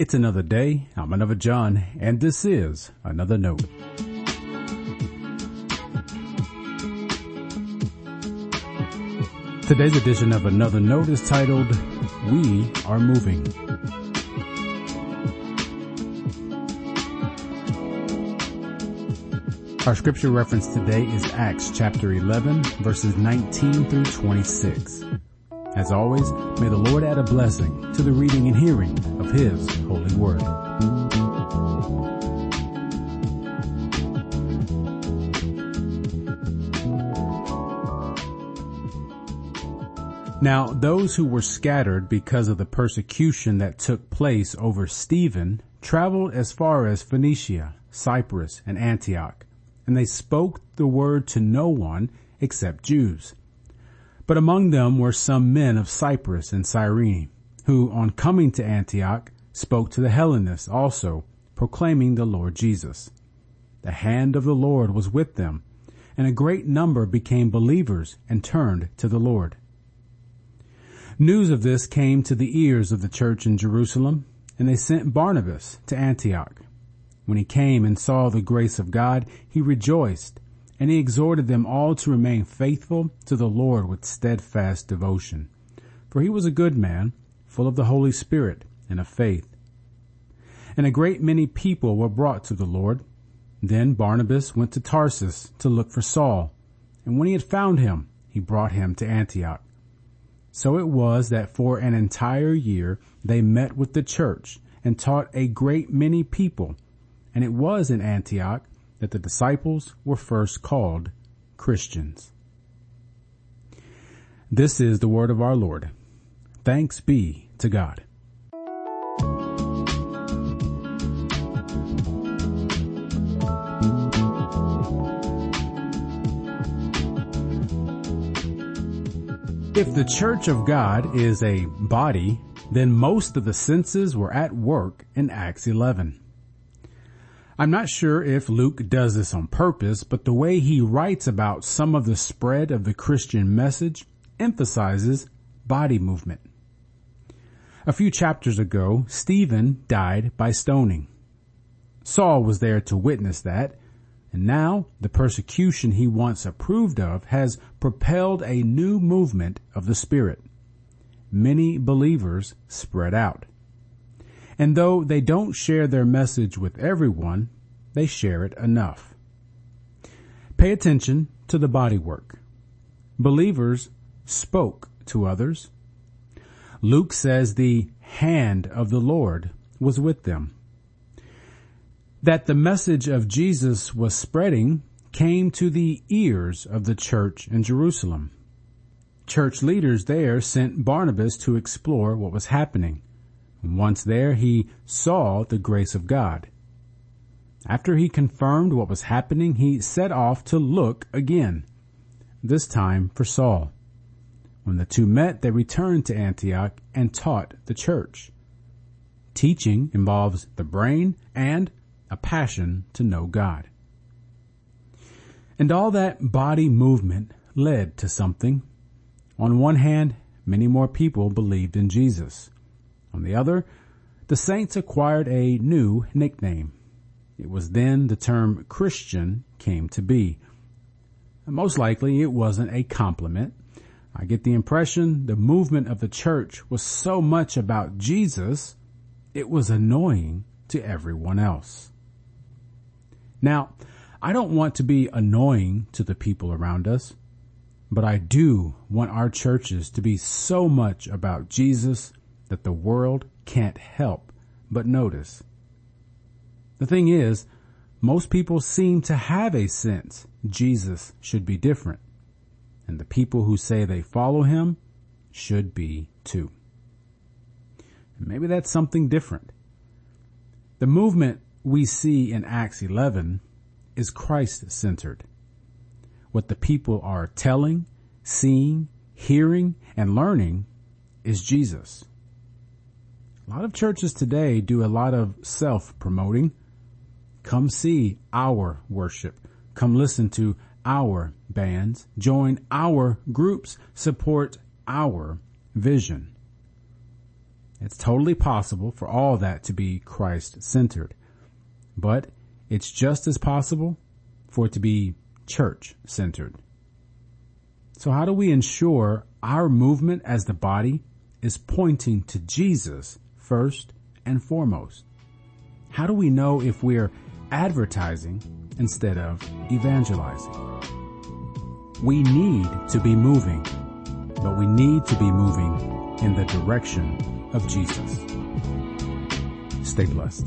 It's another day. I'm another John, and this is another note. Today's edition of Another Note is titled, We Are Moving. Our scripture reference today is Acts chapter 11 verses 19 through 26. As always, may the Lord add a blessing to the reading and hearing of His holy word. Now, those who were scattered because of the persecution that took place over Stephen traveled as far as Phoenicia, Cyprus, and Antioch, and they spoke the word to no one except Jews. But among them were some men of Cyprus and Cyrene, who on coming to Antioch spoke to the Hellenists also, proclaiming the Lord Jesus. The hand of the Lord was with them, and a great number became believers and turned to the Lord. News of this came to the ears of the church in Jerusalem, and they sent Barnabas to Antioch. When he came and saw the grace of God, he rejoiced, and he exhorted them all to remain faithful to the Lord with steadfast devotion. For he was a good man, full of the Holy Spirit and of faith. And a great many people were brought to the Lord. Then Barnabas went to Tarsus to look for Saul, and when he had found him, he brought him to Antioch. So it was that for an entire year they met with the church and taught a great many people. And it was in Antioch that the disciples were first called Christians. This is the word of our Lord. Thanks be to God. If the church of God is a body, then most of the senses were at work in Acts 11. I'm not sure if Luke does this on purpose, but the way he writes about some of the spread of the Christian message emphasizes body movement. A few chapters ago, Stephen died by stoning. Saul was there to witness that, and now the persecution he once approved of has propelled a new movement of the Spirit. Many believers spread out. And though they don't share their message with everyone, they share it enough. Pay attention to the body work. Believers spoke to others. Luke says the hand of the Lord was with them that the message of Jesus was spreading came to the ears of the church in Jerusalem. Church leaders there sent Barnabas to explore what was happening. Once there, he saw the grace of God. After he confirmed what was happening, he set off to look again, this time for Saul. When the two met, they returned to Antioch and taught the church. Teaching involves the brain and a passion to know God. And all that body movement led to something. On one hand, many more people believed in Jesus. On the other, the saints acquired a new nickname. It was then the term Christian came to be. Most likely it wasn't a compliment. I get the impression the movement of the church was so much about Jesus, it was annoying to everyone else. Now, I don't want to be annoying to the people around us, but I do want our churches to be so much about Jesus that the world can't help but notice. The thing is, most people seem to have a sense Jesus should be different, and the people who say they follow him should be too. Maybe that's something different. The movement we see in Acts 11 is Christ centered. What the people are telling, seeing, hearing, and learning is Jesus. A lot of churches today do a lot of self promoting. Come see our worship. Come listen to our bands. Join our groups. Support our vision. It's totally possible for all that to be Christ centered, but it's just as possible for it to be church centered. So how do we ensure our movement as the body is pointing to Jesus first and foremost? How do we know if we're advertising instead of evangelizing? We need to be moving, but we need to be moving in the direction of Jesus. Stay blessed.